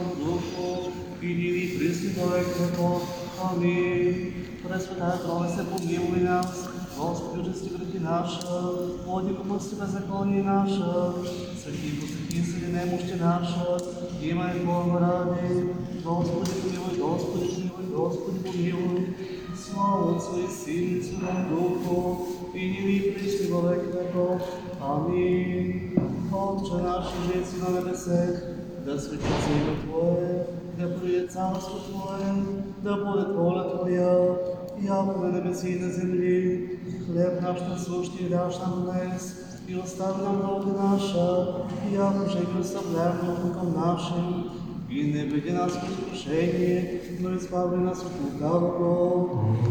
Святому Духу, і нині і присно во веки веков. Амінь. Пресвятая Троица, помилуй нас, Господи, очисти грехи наши, Боги, помилуй беззаконие наше, святи, посвяти, сили немощи наши, имай Бога ради, Господи, помилуй, Господи, помилуй, Господи, помилуй, слава Отцу и Сыну и Святому Духу, и нині і присно во веки веков. Амінь. Отче наш, жици на небесех, да свети се имя Твое, да прие царство Твое, да бъде воля Твоя, яко на небеси и на земли, хлеб наш насущни даш нам днес, и остави нам дълга наша, и яко же ги оставляваме към нашим, и не веди нас в изкушение, но избави нас от лукавото.